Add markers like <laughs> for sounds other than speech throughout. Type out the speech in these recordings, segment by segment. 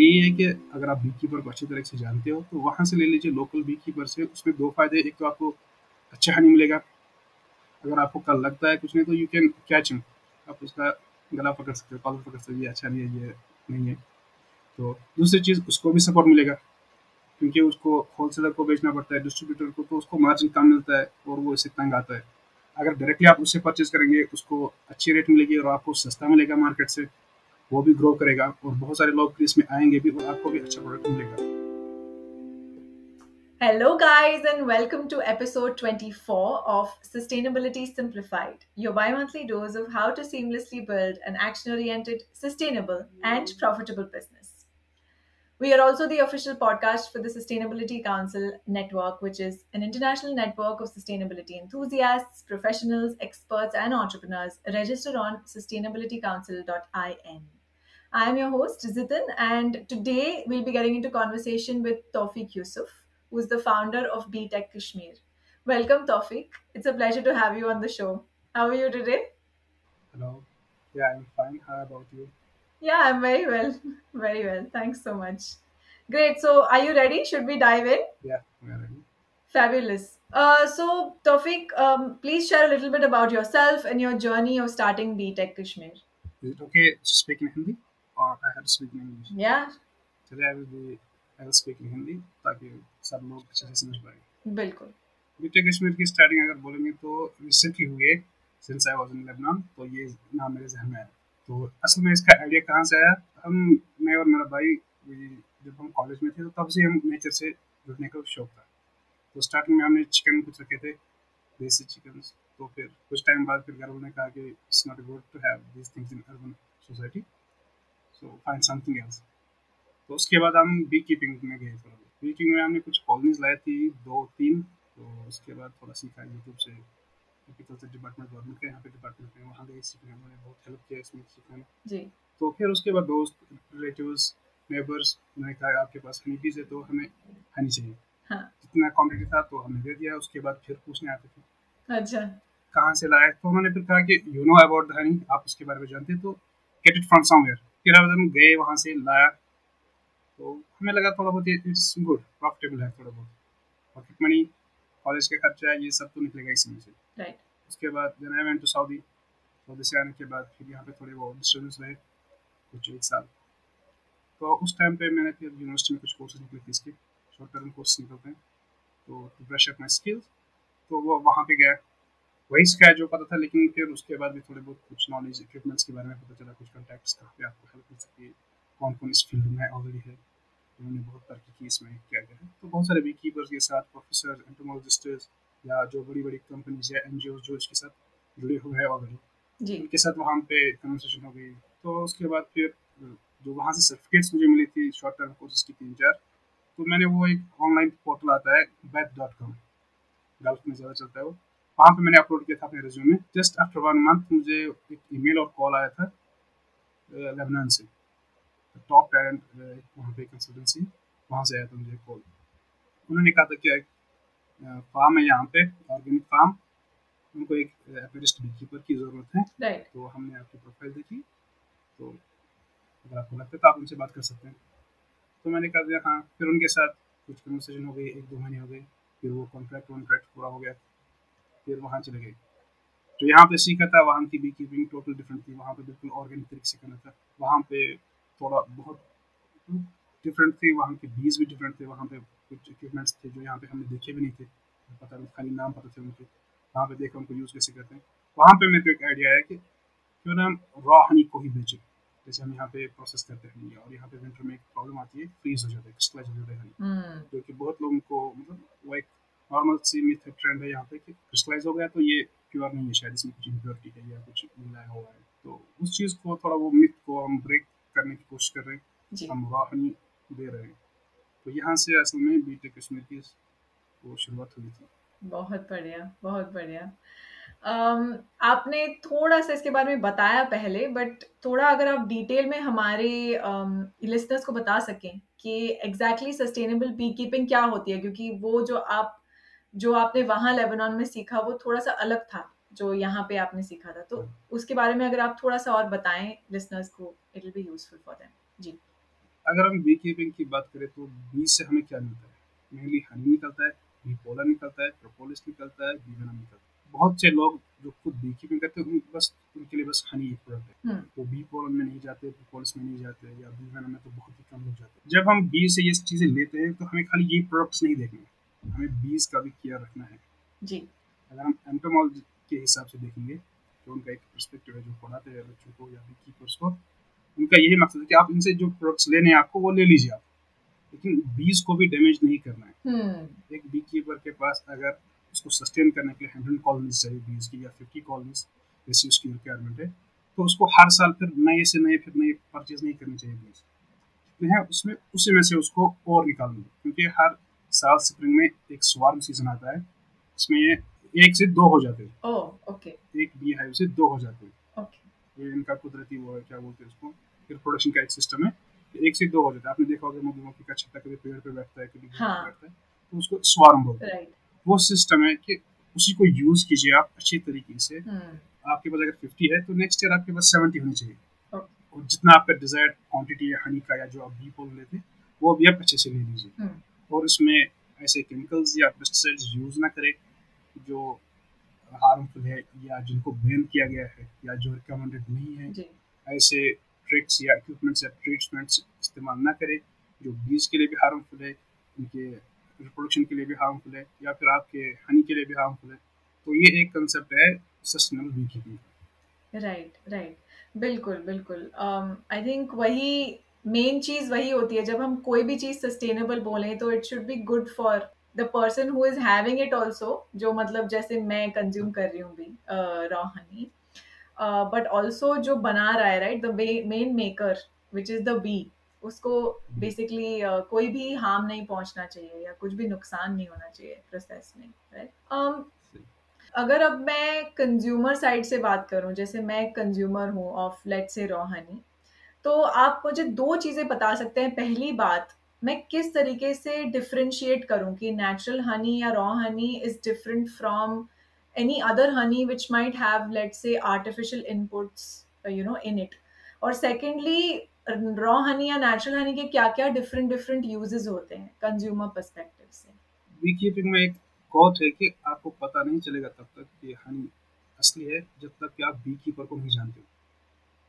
यही है कि अगर आप बी कीपर को अच्छी तरह से जानते हो तो वहाँ से ले लीजिए लोकल बी कीपर से, उसमें दो फ़ायदे एक तो आपको अच्छा हनी मिलेगा। अगर आपको कल लगता है कुछ नहीं तो यू कैन कैच हिम आप उसका गला पकड़ सकते हो कॉलर पकड़ सकते हो, ये अच्छा नहीं है, ये नहीं है। तो दूसरी चीज़, उसको भी सपोर्ट मिलेगा, क्योंकि उसको होलसेलर को बेचना पड़ता है डिस्ट्रीब्यूटर को तो उसको मार्जिन कम मिलता है और वो इससे तंग आता है। अगर डायरेक्टली आप उससे परचेज करेंगे, उसको अच्छी रेट मिलेगी और आपको सस्ता मिलेगा मार्केट से। वो भी ग्रो करेगा और बहुत सारे लोग इसमें आएंगे भी और आपको भी अच्छा प्रोडक्ट मिलेगा Hello, guys, and welcome to episode 24 of Sustainability Simplified, your bi monthly dose of how to seamlessly build an action oriented, sustainable, and profitable business. We are also the official podcast for the Sustainability Council Network, which is an international network of sustainability enthusiasts, professionals, experts, and entrepreneurs registered on sustainabilitycouncil.in. I am your host, Zitan, and today we'll be getting into conversation with Tawfiq Yusuf, who is the founder of BTech Kashmir. Welcome, Tawfiq. It's a pleasure to have you on the show. How are you today? Hello. Yeah, I'm fine. How about you? Yeah, I'm very well. Very well. Thanks so much. Great. So, are you ready? Should we dive in? Yeah, we are ready. Fabulous. Uh, so, Tawfiq, um, please share a little bit about yourself and your journey of starting BTech Kashmir. Is it okay to speak in Hindi or I have to speak in English? Yeah, Today I will be I will speak in Hindi ताकि सब लोग अच्छे से समझ पाए। बिल्कुल। BTech Kashmir की starting अगर बोलेंगे तो रिसेंटली हुई है since I was in Lebanon तो ये नाम मेरे जहन में आया। तो असल में इसका आइडिया कहाँ से आया? हम मैं और मेरा भाई जब हम कॉलेज में थे तो तब से हम नेचर से जुड़ने का शौक था। तो स्टार्टिंग में हमने चिकन कुछ रखे थे देसी चिकन तो फिर कुछ टाइम बाद फिर घर वालों ने कहा कि it's not good to have these things in urban society so find something else तो उसके बाद हम बी कीपिंग में गए थोड़ा बी कीपिंग में हमने कुछ कॉलोनीज लाई थी दो तीन। तो उसके बाद थोड़ा सीखा यूट्यूब से। एग्रीकल्चर डिपार्टमेंट गवर्नमेंट का यहाँ पे डिपार्टमेंट है वहाँ गए सीखने उन्होंने बहुत हेल्प किया इसमें सीखने में। जी। तो फिर उसके बाद दोस्त रिलेटिव्स नेबर्स उन्होंने कहा आपके पास हनी पीस है तो हमें हनी चाहिए। हाँ। जितना क्वान्टिटी था तो हमने दे दिया उसके बाद फिर पूछने आते थे। अच्छा। कहाँ से लाए? तो उन्होंने फिर कहा कि you know about the honey आप इसके बारे में जानते हैं तो गेट इट फ्रॉम समवेयर फिर हम गए वहाँ से लाया तो हमें लगा थोड़ा बहुत इट्स गुड प्रॉफिटेबल है थोड़ा बहुत। पॉकेट मनी कॉलेज का खर्चा ये सब तो निकलेगा इसी में से। राइट उसके बाद then I went to Saudi Saudi से आने के बाद फिर यहाँ पे थोड़े वो डिस्टर्बेंस रहे कुछ एक साल। तो उस टाइम पे मैंने फिर यूनिवर्सिटी में कुछ कोर्सेज निकले थे इसके शॉर्ट टर्म कोर्स निकलते हैं। तो to brush up my skills तो वो वहाँ पे गया। वही सिखाया जो पता था लेकिन फिर उसके बाद भी थोड़े बहुत कुछ नॉलेज इक्विपमेंट्स के बारे में पता चला कुछ कॉन्टैक्ट्स कहाँ पे आपको हेल्प मिल सकती है। कौन कौन इस फ़ील्ड में ऑलरेडी है उन्होंने बहुत तरक्की की इसमें क्या क्या है। तो बहुत सारे बी कीपर्स के साथ प्रोफेसर एंटोमोलॉजिस्ट्स या जो बड़ी बड़ी कंपनीज़ या एन जो इसके साथ जुड़े हुए हैं ऑलरेडी उनके साथ वहाँ पे कन्वर्सेशन हो गई। तो उसके बाद फिर जो वहाँ से सर्टिफिकेट्स मुझे मिली थी शॉर्ट टर्म कोर्सेज की तीन चार तो मैंने वो एक ऑनलाइन पोर्टल आता है बैथ डॉट कॉम गल्फ में ज़्यादा चलता है वो। वहाँ पे मैंने अपलोड किया था अपने resume just after one month मुझे एक ईमेल और कॉल आया था लेबनान से। टॉप टैलेंट वहाँ पे कंसल्टेंसी वहाँ से आया था मुझे कॉल उन्होंने कहा था कि एक फार्म है यहाँ पे ऑर्गेनिक फार्म उनको एक एपरिस्ट बी कीपर की ज़रूरत है। तो हमने आपकी प्रोफ़ाइल देखी। तो अगर आपको लगता है तो आप उनसे बात कर सकते हैं। तो मैंने कहा दिया हाँ फिर उनके साथ कुछ कन्वर्सेशन हो गई एक दो महीने हो गए फिर वो कॉन्ट्रैक्ट वॉन्ट्रैक्ट पूरा हो गया। फिर वहाँ चले गए। तो यहाँ पे सीखा था वहाँ की बी कीपिंग टोटल डिफरेंट थी वहाँ पे बिल्कुल ऑर्गेनिक तरीके से करना था। वहाँ पे थोड़ा बहुत डिफरेंट थे वहाँ के बीज भी डिफरेंट थे वहाँ पे कुछ इक्विपमेंट्स थे जो यहाँ पे हमने देखे भी नहीं थे। पता नहीं खाली नाम पता थे उनके। वहाँ पे देखा उनको यूज़ कैसे करते हैं। वहाँ पे मेरे को एक आइडिया आया कि क्यों ना रॉ हनी को ही बेचें। जैसे हम यहाँ पे प्रोसेस करते हैं हनी और यहाँ पे विंटर में एक प्रॉब्लम आती है फ्रीज हो जाता है क्रिस्टलाइज हो जाता है हनी हम्म। जो कि बहुत लोगों को मतलब वो एक नॉर्मल सी मिथ ट्रेंड है यहाँ पे कि क्रिस्टलाइज हो गया तो ये प्योर नहीं है शायद इसमें कुछ इम्प्योरिटी है या कुछ मिलाया हुआ है। तो उस चीज़ को थोड़ा वो मिथ को हम ब्रेक करने की कोशिश कर रहे हैं। हम रॉ दे रहे हैं। तो यहाँ से असल में बी टेक कश्मीर की वो शुरुआत हुई थी। बहुत बढ़िया बहुत बढ़िया। um, आपने थोड़ा सा इसके बारे में बताया पहले बट थोड़ा अगर आप डिटेल में हमारे लिसनर्स को बता सकें कि एग्जैक्टली सस्टेनेबल बी कीपिंग क्या होती है क्योंकि वो जो आप जो आपने वहाँ लेबनान में सीखा वो थोड़ा सा अलग था जो यहाँ पे आपने सीखा था। तो उसके बारे में अगर आप थोड़ा सा और बताएँ लिसनर्स को it will be useful for them जी। अगर हम बी कीपिंग की बात करें तो बीज से हमें क्या मिलता है? मेनली हनी निकलता है बी पोलर निकलता है प्रोपोलिस निकलता है बी वेनम निकलता है। बहुत से लोग जो खुद बी कीपिंग करते हैं बस उनके लिए बस हनी एक प्रोडक्ट है। हम्म, वो बी पोलन में नहीं जाते प्रोपोलिस में नहीं जाते या बी वेनम में तो बहुत ही कम लोग जाते हैं। जब हम बी से ये चीज़ें लेते हैं तो हमें खाली ये प्रोडक्ट्स नहीं देखने हमें बीज का भी केयर रखना है। जी। अगर हम एंटोमोलॉजी के हिसाब से देखेंगे तो उनका एक परस्पेक्टिव है जो पढ़ाते हैं बच्चों को या बीकीपर्स को। उनका यही मकसद है कि आप इनसे जो प्रोडक्ट्स लेने हैं आपको वो ले लीजिए आप। लेकिन बीज को भी डैमेज नहीं करना है। हम्म, एक बी कीपर के पास अगर उसको सस्टेन करने के लिए हंड्रेड कॉलोनीज चाहिए बीज की या फिफ्टी कॉलोनीज जैसी उसकी रिक्वायरमेंट है तो उसको हर साल फिर नए से नए फिर नए परचेज नहीं करने चाहिए बीज जितने हैं उसमें उसी में से उसको और निकालना क्योंकि हर साल स्प्रिंग में एक स्वार्म सीज़न आता है इसमें ये एक से दो हो जाते हैं। Oh okay. एक बी हाइव से दो हो जाते हैं। ओके। ये इनका कुदरती वो है क्या बोलते हैं उसको? फिर प्रोडक्शन का एक सिस्टम है। एक से दो हो जाता है। आपने देखा होगा मधुमक्खी का छत्ता कभी पेड़ पे बैठता है कभी हाँ। बैठता है। तो उसको स्वार्म बोलते हैं। वो सिस्टम है कि उसी को यूज़ कीजिए आप अच्छे तरीके से। हम्म, आपके पास अगर 50 है तो नेक्स्ट ईयर आपके पास 70 होनी चाहिए। और जितना आपका डिजायर्ड क्वांटिटी है हनी का या जो आप बी पोल लेते हैं वो भी आप अच्छे से ले लीजिए। हम्म, और इसमें ऐसे केमिकल्स या पेस्टिसाइड्स यूज़ ना करें जो हार्मफुल है या जिनको बैन किया गया है या जो रिकमेंडेड नहीं है ऐसे ट्रिक्स या इक्विपमेंट्स या ट्रीटमेंट्स इस्तेमाल ना करें जो बीज के लिए भी हार्मफुल है उनके रिप्रोडक्शन के लिए भी हार्मफुल है या फिर आपके हनी के लिए भी हार्मफुल है। तो ये एक कंसेप्ट है sustainable beekeeping right right बिल्कुल बिल्कुल। आई um, थिंक वही मेन चीज़ वही होती है जब हम कोई भी चीज़ सस्टेनेबल बोलें तो it should be good for the person who is having it also जो मतलब जैसे मैं कंज्यूम कर रही हूँ भी रॉ हनी बट ऑल्सो जो बना रहा है right the main maker which is the bee उसको बेसिकली uh, कोई भी हार्म नहीं पहुँचना चाहिए या कुछ भी नुकसान नहीं होना चाहिए प्रोसेस में राइट अगर अब मैं कंज्यूमर साइड से बात करूँ जैसे मैं कंज्यूमर हूँ of let's say raw honey तो आप मुझे दो चीज़ें बता सकते हैं। पहली बात मैं किस तरीके से डिफरेंशिएट करूँ कि नेचुरल हनी या raw honey is different from other honey which might have let's say artificial inputs uh, you know in it. और secondly रॉ हनी या नेचुरल हनी के क्या क्या डिफरेंट डिफरेंट यूजेस होते हैं कंज्यूमर पर्सपेक्टिव से। बी में एक कोच है कि आपको पता नहीं चलेगा तब तक कि हनी असली है जब तक कि आप बी कीपर को नहीं जानते हो।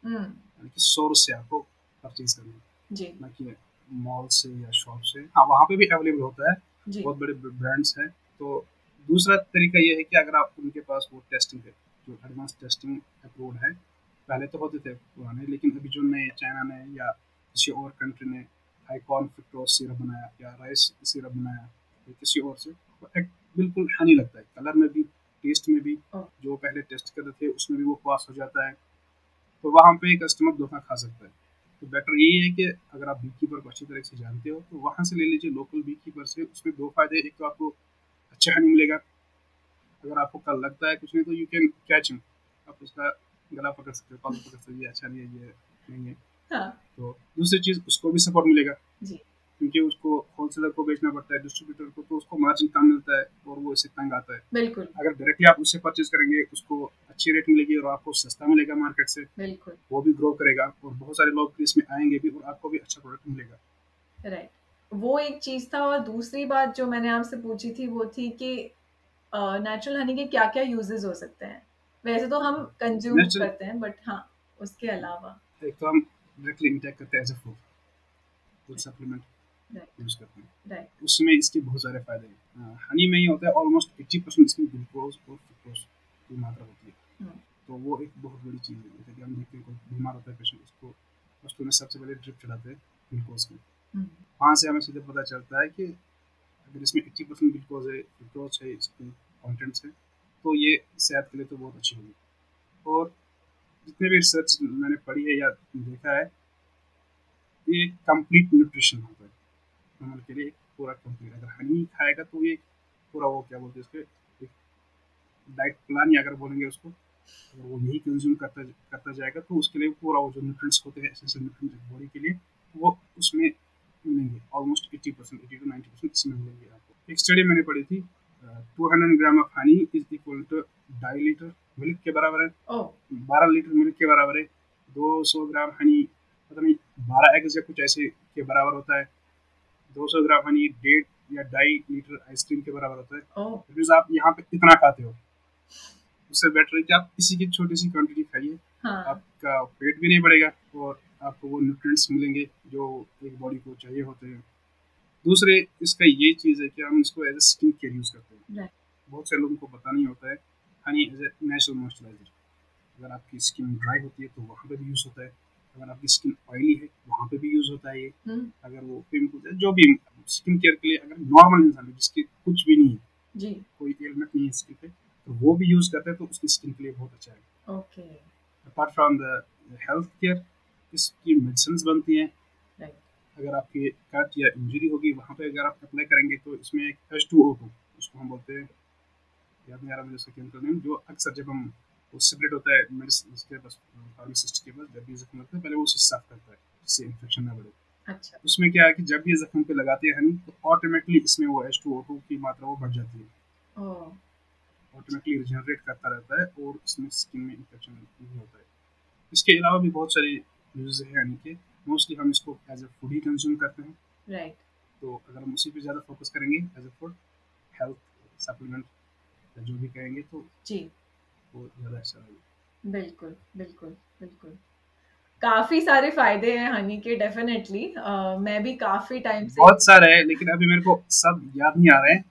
यानी कि सोर्स से आपको परचेज करना है। जी। ना कि मॉल से या शॉप से। हाँ वहाँ पे भी अवेलेबल होता है। बहुत बड़े ब्रांड्स हैं। तो दूसरा तरीका ये है कि अगर आप उनके पास वो टेस्टिंग है जो एडवांस टेस्टिंग अप्रूव्ड है पहले तो होते थे पुराने लेकिन अभी जो नए चाइना ने या किसी और कंट्री ने हाईकॉन फ्रिक्टोज सिरप बनाया या राइस सिरप बनाया या किसी और से वो एक बिल्कुल हनी लगता है। कलर में भी टेस्ट में भी जो पहले टेस्ट करते थे उसमें भी वो पास हो जाता है। तो वहाँ पे कस्टमर धोखा खा सकता है। तो बेटर यही है कि अगर आप बी कीपर को अच्छी तरह से जानते हो तो वहाँ से ले लीजिए लोकल बी कीपर से उसमें दो फ़ायदे एक तो आपको अच्छा हनी मिलेगा। अगर आपको कल लगता है कुछ नहीं तो यू कैन कैच हिम आप उसका गला पकड़ सकते हो कॉलर पकड़ सकते हो अच्छा नहीं है ये नहीं है। हाँ। तो दूसरी चीज़ उसको भी सपोर्ट मिलेगा। क्योंकि उसको होलसेलर को बेचना पड़ता है डिस्ट्रीब्यूटर को तो उसको मार्जिन कम मिलता है और वो इससे तंग आता है। बिल्कुल। अगर डायरेक्टली आप उससे परचेज करेंगे उसको अच्छी रेट मिलेगी और आपको सस्ता मिलेगा मार्केट से। बिल्कुल। वो भी ग्रो करेगा और बहुत सारे लोग इसमें आएँगे भी और आपको भी अच्छा प्रोडक्ट मिलेगा। राइट वो एक चीज़ था और दूसरी बात जो मैंने आपसे पूछी थी वो थी कि नेचुरल हनी के क्या क्या यूजेस हो सकते हैं। वैसे तो हम कंज्यूम करते हैं बट हाँ उसके अलावा। एक तो हम डायरेक्टली इंटेक करते हैं as a food food supplement use करते हैं। राइट उसमें इसके बहुत सारे फ़ायदे हैं। हनी में ही होता है ऑलमोस्ट एट्टी परसेंट इसमें ग्लूकोज और फ्रुक्टोज की मात्रा होती है। तो वो एक बहुत बड़ी चीज़ है जैसे कि हम देखते हैं कोई बीमार होता है पेशेंट उसको उसको में सबसे पहले ड्रिप चढ़ाते हैं ग्लूकोज की हम्म, वहाँ से हमें सीधे पता चलता है कि अगर इसमें एट्टी परसेंट ग्लूकोज है फ्रुक्टोज है इसके कॉन्टेंट्स है तो ये सेहत के लिए तो बहुत अच्छी होगी। और जितने भी रिसर्च मैंने पढ़ी है या देखा है ये कंप्लीट न्यूट्रिशन होता है। ह्यूमन के लिए पूरा कंप्लीट अगर हनी खाएगा तो ये पूरा वो क्या बोलते हैं उसके एक डाइट प्लान या अगर बोलेंगे उसको वो नहीं कंज्यूम करता करता जाएगा तो उसके लिए पूरा वो जो न्यूट्रिएंट्स होते हैं एसेंशियल न्यूट्रिएंट्स बॉडी के लिए वो उसमें मिलेंगे। Almost eighty percent eighty to ninety percent इसमें मिलेंगे आपको। एक स्टडी मैंने पढ़ी थी two hundred gram of honey is equal to ढाई लीटर मिल्क के बराबर है। ओ बारह लीटर मिल्क के बराबर है। दो सौ ग्राम हनी पता नहीं बारह एग्स या कुछ ऐसे के बराबर होता है। दो सौ ग्राम हनी डेढ़ या ढाई लीटर आइसक्रीम के बराबर होता है। बिकॉज़ आप यहाँ पे इतना खाते हो। उससे बेटर है कि आप किसी की छोटी सी क्वांटिटी खाइए। हाँ। आपका पेट भी नहीं बढ़ेगा और आपको वो न्यूट्रिएंट्स मिलेंगे जो एक बॉडी को चाहिए होते हैं। दूसरे इसका ये चीज़ है कि हम इसको as a skin care use करते हैं। बहुत से लोगों को पता नहीं होता है honey as a natural moisturiser अगर आपकी स्किन ड्राई होती है तो वहाँ पे भी यूज़ होता है। अगर आपकी स्किन ऑयली है वहाँ पे भी यूज़ होता है ये। हम्म, अगर वो पिम्पल है जो भी स्किन केयर के लिए अगर नॉर्मल इंसान है जिसके कुछ भी नहीं है जी। कोई एलमेंट नहीं है स्किन पे तो वो भी यूज़ करते हैं तो उसकी स्किन के लिए बहुत अच्छा है। Okay apart from the health care इसकी मेडिसिन बनती हैं। राइट अगर आपकी कट या इंजरी होगी वहाँ पे अगर आप अप्लाई करेंगे तो इसमें एक एच टू ओ टू उसको हम बोलते हैं याद नहीं आ रहा मुझे उसका केमिकल नेम जो अक्सर जब हम वो सेपरेट होता है मेडिसिन उसके पास फार्मासिस्ट के पास जब भी जख्म लगता है पहले वो उसे साफ़ करता है जिससे इन्फेक्शन ना बढ़े। अच्छा। उसमें क्या है कि जब ये जख्म पे लगाते हैं हनी तो ऑटोमेटिकली इसमें वो एच टू ओ टू की मात्रा वो बढ़ जाती है। ओह ऑटोमेटिकली रिजनरेट करता रहता है और इसमें स्किन में इन्फेक्शन नहीं होता है। इसके अलावा भी बहुत सारे यूजेस हैं हनी के मोस्टली हम इसको एज ए फ़ूड ही कंज्यूम करते हैं। राइट तो अगर हम उसी पे ज़्यादा फोकस करेंगे as a food health supplement या जो भी कहेंगे तो जी। वो ज़्यादा अच्छा रहेगा। बिल्कुल बिल्कुल बिल्कुल। काफ़ी सारे फ़ायदे हैं हनी के डेफिनेटली uh, मैं भी काफ़ी टाइम से बहुत सारे हैं लेकिन अभी मेरे को सब याद नहीं आ रहे हैं।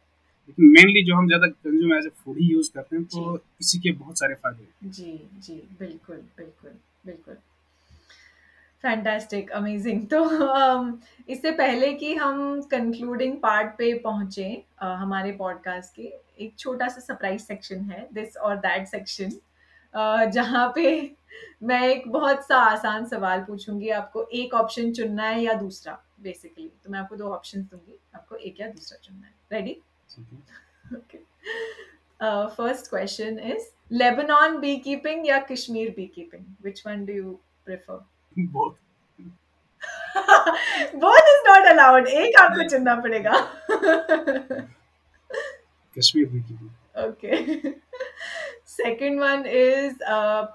लेकिन मेनली जो हम ज़्यादा कंज्यूम एज ए फ़ूड ही यूज़ करते हैं तो इसी के बहुत सारे फ़ायदे हैं। जी जी बिल्कुल बिल्कुल बिल्कुल। फैंटास्टिक अमेजिंग तो um, इससे पहले कि हम कंक्लूडिंग पार्ट पे पहुँचे uh, हमारे पॉडकास्ट के एक छोटा सा सरप्राइज़ सेक्शन है दिस और दैट सेक्शन जहाँ पे मैं एक बहुत सा आसान सवाल पूछूँगी आपको एक ऑप्शन चुनना है या दूसरा बेसिकली तो मैं आपको दो ऑप्शन दूँगी आपको एक या दूसरा चुनना है। Ready <laughs> Okay. Uh, first question is Lebanon beekeeping या Kashmir beekeeping? Which one do you prefer? बहुत <laughs> Both is not allowed. एक आपको चुनना पड़ेगा. <laughs> कश्मीर भी की okay. Second one is uh,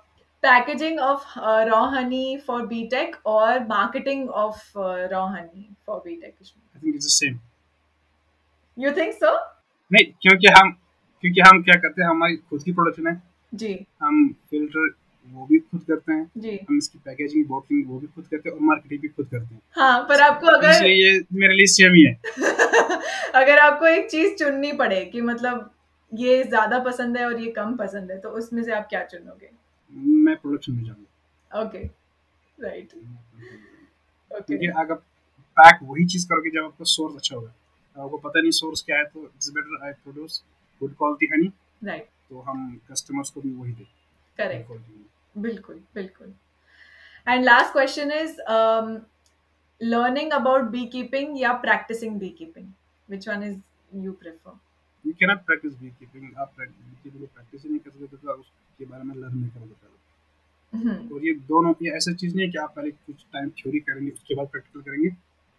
packaging of uh, raw honey for BTech or marketing of uh, raw honey for BTech Kashmir. I think it's same You think so? नहीं क्योंकि हम क्योंकि हम क्या करते हैं हमारी खुद की प्रोडक्शन है। जी। हम फ़िल्टर वो भी खुद करते हैं। जी। हम इसकी पैकेजिंग बोटलिंग वो भी खुद करते हैं और मार्केटिंग भी खुद करते हैं। हाँ पर आपको अगर ये मेरे लिए सेम ही है। <laughs> अगर आपको एक चीज़ चुननी पड़े कि मतलब ये ज़्यादा पसंद है और ये कम पसंद है तो उसमें से आप क्या चुनोगे? मैं प्रोडक्शन में जाऊँगा। ओके राइट ओके अगर पैक वही चीज़ करोगे जब आपका सोर्स अच्छा होगा। आपको पता नहीं सोर्स क्या है तो it's better I produce good quality honey right तो हम कस्टमर्स को भी वही दें। करेक्ट बिल्कुल बिल्कुल। And last question is learning about bee keeping या practicing bee keeping which one is you prefer you cannot practice bee keeping आप कीपिंग प्रैक्टिस नहीं कर सकते तो उसके बारे में लर्न नहीं करोगे पहले। और ये दोनों ये ऐसा चीज़ नहीं है कि आप पहले कुछ टाइम थ्योरी करेंगे उसके बाद प्रैक्टिकल करेंगे।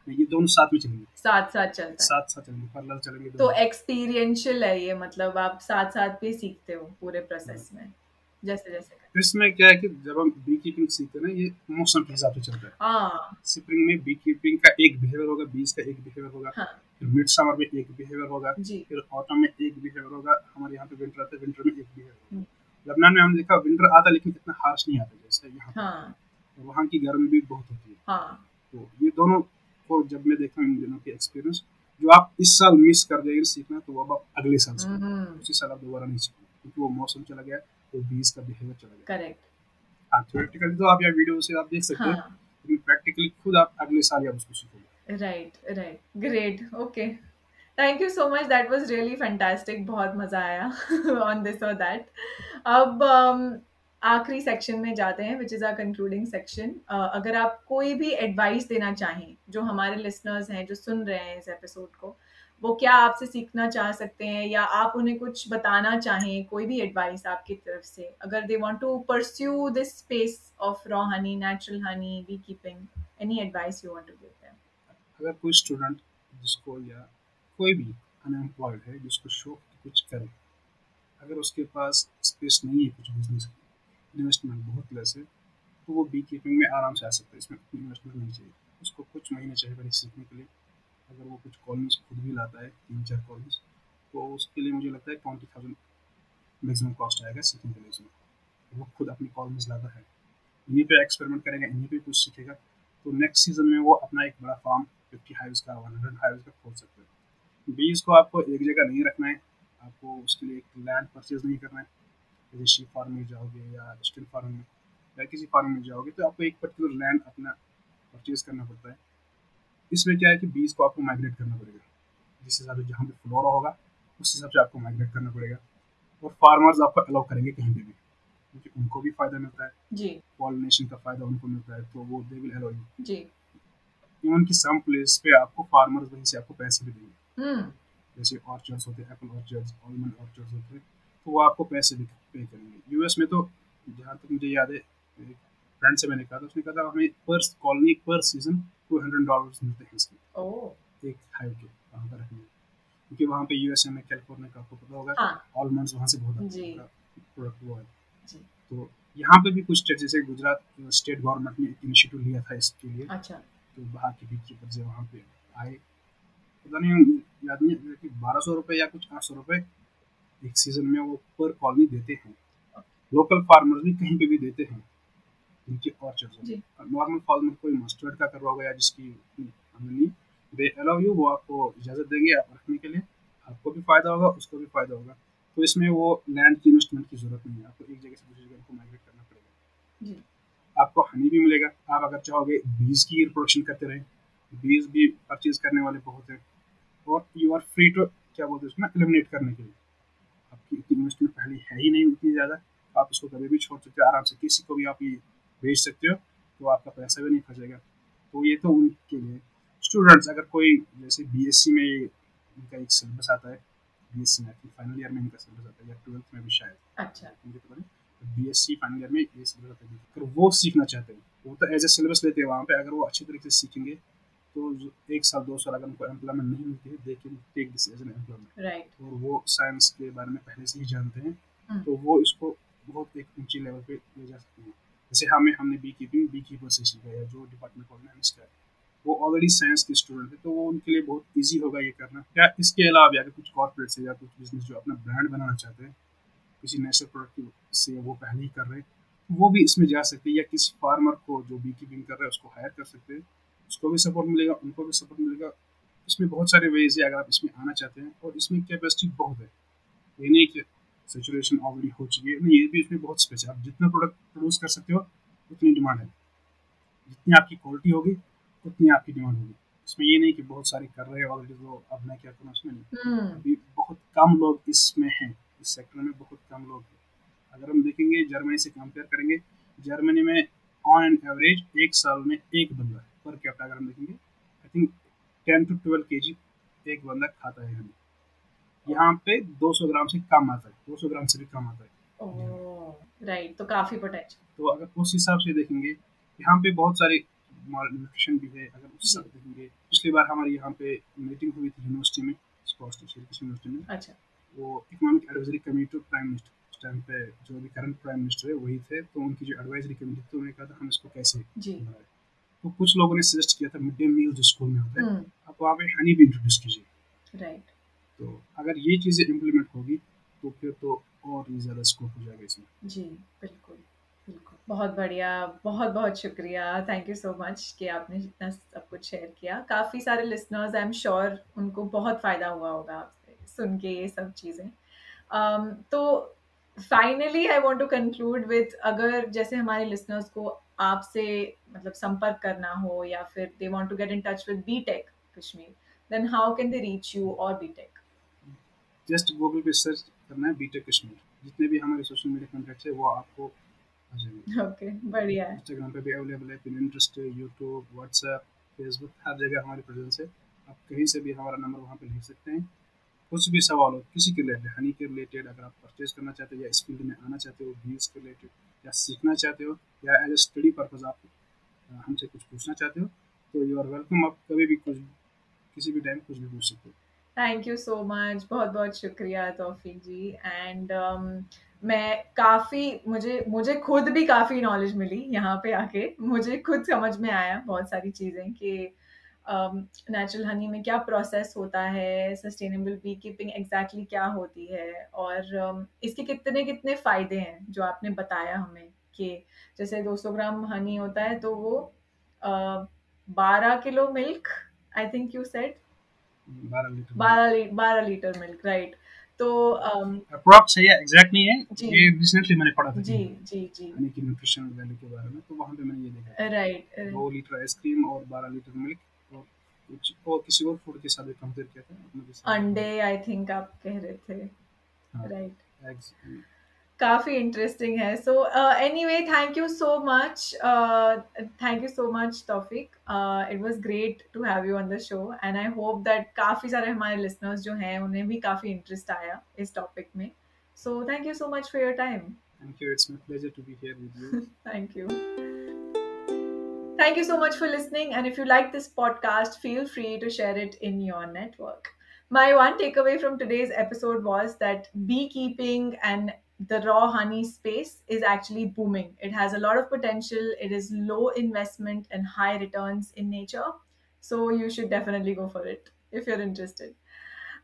ये दोनों साथ में चलेंगे। साथ साथ चलता है। साथ साथ चलेंगे पैरेलल चलेंगे तो एक्सपीरियंशियल है ये मतलब आप साथ साथ भी सीखते हो पूरे प्रोसेस में जैसे जैसे इसमें क्या है कि जब हम बी कीपिंग सीखते हैं ना ये मौसम के हिसाब से चलता है। हाँ। स्प्रिंग में बी कीपिंग का एक बिहेवियर होगा बीस का एक बिहेवियर होगा हाँ। फिर मिड समर में एक बिहेवियर होगा फिर ऑटम में एक बिहेवियर होगा हमारे यहाँ पे विंटर आता है विंटर में एक बिहेवियर हम्म। लबनान में हमने देखा विंटर आता है लेकिन इतना हार्श नहीं आता जैसे यहाँ हाँ। वहाँ की गर्मी भी बहुत होती है। हाँ। तो ये दोनों को जब मैं देखता हूँ इन दिनों के एक्सपीरियंस जो आप इस साल मिस कर जाएँगे सीखना तो अब आप अगले साल सीखेंगे हम्म। उसी साल आप दोबारा नहीं सीखेंगे क्योंकि वो मौसम चला गया तो बीज का बिहेवियर चला गया। करेक्ट हाँ थ्योरेटिकली तो आप या वीडियो से आप देख सकते हैं हाँ। लेकिन प्रैक्टिकली खुद आप अगले साल या उसको सीखोगे। Right right great okay thank you so much that was really fantastic बहुत मज़ा आया ऑन दिस और दैट अब um, आखिरी सेक्शन में जाते हैं which is our concluding section अगर आप कोई भी एडवाइस देना चाहें, जो हमारे लिसनर्स हैं, जो सुन रहे हैं इस एपिसोड को, वो क्या आपसे सीखना चाह सकते हैं, या आप उन्हें कुछ बताना चाहें, कोई भी एडवाइस आपकी तरफ़ से, अगर they want to pursue this space of raw honey natural honey bee keeping any advice you want to give them अगर कोई स्टूडेंट जिसको या कोई भी अनएम्प्लॉयड है, जिसको शौक कुछ करे, अगर उसके पास स्पेस नहीं है कुछ बिज़नेस की इन्वेस्टमेंट बहुत लेस है तो वो बी कीपिंग में आराम से आ सकता है, इसमें इन्वेस्टमेंट नहीं चाहिए। उसको कुछ महीने चाहिए पहले सीखने के लिए। अगर वो कुछ कॉलम्स खुद भी लाता है, तीन चार कॉलम्स तो उसके लिए मुझे लगता है ट्वेंटी थाउज़ेंड मैक्सिमम कॉस्ट आएगा सीखने के लिए उसमें। वो खुद अपनी कॉलम्स लाता है। इन्हीं पे एक्सपेरिमेंट करेगा, इन्हीं पे कुछ सीखेगा। तो नेक्स्ट सीज़न में वो अपना एक बड़ा फार्म फिफ्टी हाइव्स का वन हंड्रेड हाइव्स का खोल सकते हैं। बीज को आपको एक जगह नहीं रखना है। आपको उसके लिए एक लैंड परचेज नहीं करना है। जैसे शीप फार्म में जाओगे या स्टिल फार्म में या किसी फार्म में जाओगे तो आपको एक पर्टिकुलर लैंड अपना परचेज करना पड़ता है। इसमें क्या है कि बीज को आपको माइग्रेट करना पड़ेगा। जिस हिसाब से जहाँ पे फ्लोरा होगा उस हिसाब से आपको माइग्रेट करना पड़ेगा। और फार्मर्स आपको अलाउ करेंगे कहीं पे भी क्योंकि उनको भी फ़ायदा मिलता है। जी। पॉलिनेशन का फ़ायदा उनको मिलता है तो वो दे विल अलाउ यू जी। इवन की सम प्लेस पे आपको फार्मर्स वहीं से आपको पैसे भी देंगे। हम्म। जैसे ऑर्चर्ड्स होते हैं एप्पल ऑर्चर्ड्स आलमंड ऑर्चर्ड्स होते हैं। तो वो आपको पैसे भी पे करेंगे। यूएस में तो जहाँ तक मुझे याद है फ्रेंड से मैंने कहा था उसने कहा था हमें पर कॉलोनी पर सीज़न टू हंड्रेड डॉलर मिलते हैं इसके। एक हाइव के वहाँ पर रखने। क्योंकि वहाँ पे यूएसए में कैलिफ़ोर्निया का आपको पता होगा हाँ। ऑलमंड्स वहाँ से बहुत प्रोडक्ट वो है। तो यहाँ पे भी कुछ स्टेट जैसे गुजरात स्टेट गवर्नमेंट ने इनिशिएटिव लिया था इसके लिए। अच्छा। तो बाहर के बीच कीपर से वहाँ पे आए। पता नहीं याद नहीं बारह सौ रुपये या कुछ आठ सौ रुपये एक सीज़न में वो पर कॉलोनी देते हैं। लोकल फार्मर्स भी कहीं पे भी देते हैं। उनके ऑर्चर्ड। नॉर्मल फार्मर कोई मस्टर्ड का करवा होगा या जिसकी उतनी दे अलाउ यू वो आपको इजाज़त देंगे आप रखने के लिए। आपको भी फ़ायदा होगा उसको भी फ़ायदा होगा। तो इसमें वो लैंड की इन्वेस्टमेंट की ज़रूरत नहीं है। आपको एक जगह से दूसरी जगह को माइग्रेट करना पड़ेगा। जी। आपको हनी भी मिलेगा। आप अगर चाहोगे बीज की रिप्रोडक्शन करते रहें। बीज भी परचेज करने वाले बहुत हैं। और यू आर फ्री टू क्या बोलते हैं उसमें एलिमिनेट करने के लिए। आपकी इन्वेस्टमेंट पहले है ही नहीं उतनी ज़्यादा। आप इसको कभी भी छोड़ सकते हो आराम से किसी को भी आप ये बेच सकते हो तो आपका पैसा भी नहीं फंसेगा तो ये तो उनके लिए। स्टूडेंट्स अगर कोई जैसे बीएससी में इनका एक सिलेबस आता है बी एस सी में फाइनल ईयर में इनका सिलेबस आता है या ट्वेल्थ में भी शायद। अच्छा। मुझे पता नहीं B S C final year में ये सिलेबस आता है। अगर वो सीखना चाहते हैं वो तो एज ए सिलेबस लेते हैं वहाँ पे अगर वो अच्छी तरीके से सीखेंगे तो एक साल दो साल अगर उनको एम्प्लॉयमेंट नहीं मिलती है they can take this as an employment right और वो साइंस के बारे में पहले से ही जानते हैं हम्म। तो वो इसको बहुत एक ऊँची लेवल पे ले जा सकते हैं। जैसे हमें हमने बी कीपिंग बी कीपर से सीखा है जो डिपार्टमेंट हम इसका वो ऑलरेडी साइंस के स्टूडेंट है तो वो उनके लिए बहुत ईजी होगा ये करना। या इसके अलावा अगर कुछ कॉर्पोरेट से या कुछ बिज़नेस जो अपना ब्रांड बनाना चाहते हैं किसी नेचुरल प्रोडक्ट से वो पहले ही कर रहे हैं तो वो भी इसमें जा सकते हैं या किसी फार्मर को जो बी कीपिंग कर रहा है उसको हायर कर सकते हैं। उसको भी सपोर्ट मिलेगा उनको भी सपोर्ट मिलेगा। इसमें बहुत सारे वेज है अगर आप इसमें आना चाहते हैं और इसमें कैपेसिटी बहुत है। ये नहीं कि सेचुरेशन ऑलरेडी हो चुकी है। नहीं ये भी इसमें बहुत स्पेस है। आप जितना प्रोडक्ट प्रोड्यूस कर सकते हो उतनी डिमांड है। जितनी आपकी क्वालिटी होगी उतनी आपकी डिमांड होगी। इसमें ये नहीं कि बहुत सारे कर रहे हैं ऑलरेडी तो अब मैं क्या करूँ उसमें नहीं। हम्म। अभी बहुत कम लोग इसमें हैं। इस सेक्टर में बहुत कम लोग हैं। अगर हम देखेंगे जर्मनी से कंपेयर करेंगे जर्मनी में ऑन एन एवरेज एक साल में एक बंदा पर कैप्टा अगर हम देखेंगे। I think ten to twelve K G एक बंदा खाता है हमें। यहाँ पे 200 ग्राम से कम आता है 200 ग्राम से भी कम आता है। राइट तो काफ़ी पोटेंशियल तो अगर उस हिसाब से देखेंगे यहाँ पे बहुत सारे न्यूट्रिशन भी है अगर उस हिसाब से देखेंगे। पिछली बार हमारी यहाँ पे मीटिंग हुई थी यूनिवर्सिटी में यूनिवर्सिटी में। अच्छा। वो economic advisory committee prime minister उस टाइम पे जो भी करंट प्राइम मिनिस्टर है वही थे। तो उनकी जो एडवाइजरी कमेटी थी उन्होंने कहा था हम इसको कैसे जी। बनाए? तो कुछ लोगों ने सजेस्ट किया था मिड डे मील जो स्कूल में होता है हम्म। आप वहाँ पे हनी भी इंट्रोड्यूस कीजिए। राइट तो अगर ये चीज़ें इम्प्लीमेंट होगी तो फिर तो और भी ज़्यादा स्कोप हो जाएगा इसमें। जी बिल्कुल बिल्कुल। बहुत बढ़िया बहुत बहुत शुक्रिया। थैंक यू सो मच कि आपने इतना सब कुछ शेयर किया। काफ़ी सारे लिसनर्स आई एम श्योर उनको बहुत फ़ायदा हुआ होगा आपसे सुन के ये सब चीज़ें। um, तो finally I want to conclude with अगर जैसे हमारे लिसनर्स को आपसे मतलब संपर्क करना हो या फिर they want to get in touch with B tech Kashmir then how can they reach you और बी टेक जस्ट गूगल पे सर्च करना है बीटेक कश्मीर जितने भी हमारे सोशल मीडिया कॉन्टैक्ट्स है वो आपको ओके बढ़िया है. इंस्टाग्राम पे भी अवेलेबल है पिनिंटरेस्ट यूट्यूब व्हाट्सएप फेसबुक हर जगह हमारी प्रेजेंस है. आप कहीं से भी हमारा नंबर वहाँ पे लिख सकते हैं. कुछ भी सवाल हो, किसी के रिलेटेड हनी के रिलेटेड अगर आप परचेज करना चाहते हो या इस फ़ील्ड में आना चाहते हो बीज के रिलेटेड या सीखना चाहते हो या एज ए स्टडी पर्पज आप हमसे कुछ पूछना चाहते हो तो यू आर वेलकम आप कभी भी कुछ किसी भी टाइम कुछ भी पूछ सकते हो। थैंक यू सो मच बहुत बहुत शुक्रिया तौफीक जी। एंड मैं काफ़ी, मुझे मुझे खुद भी काफ़ी नॉलेज मिली यहाँ पे आके। मुझे खुद समझ में आया बहुत सारी चीज़ें कि नेचुरल um, हनी में क्या प्रोसेस होता है सस्टेनेबल बी कीपिंग एग्जैक्टली क्या होती है? और um, इसके कितने कितने फ़ायदे हैं जो आपने बताया हमें कि जैसे 200 ग्राम हनी होता है तो वो बारह kilo milk I think you set बारह लीटर मिल्क राइट तो अप्रोक्स um, है एग्जैक्ट नहीं है ये रिसेंटली मैंने पढ़ा था जी जी जी। यानी कि न्यूट्रिशनल वैल्यू के बारे में तो वहाँ पे मैंने ये देखा। राइट दो लीटर आइसक्रीम और बारह लीटर मिल्क कुछ और किसी और फ़ूड के साथ भी कंपेयर किया था? अंडे आई थिंक आप कह रहे थे। राइट काफ़ी इंटरेस्टिंग है। So anyway thank you so much thank you so much Taufiq it was great to have you on the show and I hope that काफ़ी सारे हमारे लिसनर्स जो हैं उन्हें भी काफ़ी इंटरेस्ट आया इस टॉपिक में। So thank you so much for your time Thank you. It's my pleasure to be here with you. <laughs> Thank you. Thank you so much for listening. And if you like this podcast, feel free to share it in your network. My one takeaway from today's episode was that beekeeping and the raw honey space is actually booming. It has a lot of potential. It is low investment and high returns in nature. So you should definitely go for it if you're interested.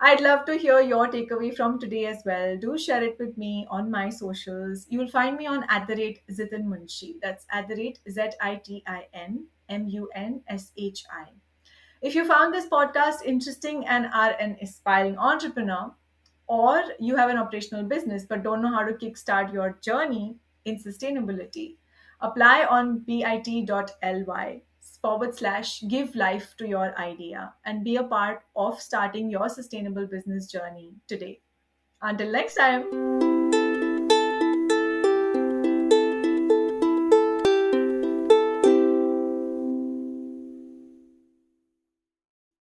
I'd love to hear your takeaway from today as well. Do share it with me on my socials. You will find me on at the rate Zitin Munshi. That's at the rate Z I T I N M U N S H I. If you found this podcast interesting and are an aspiring entrepreneur, or you have an operational business but don't know how to kickstart your journey in sustainability, apply on bit.ly forward slash give life to your idea and be a part of starting your sustainable business journey today. Until next time.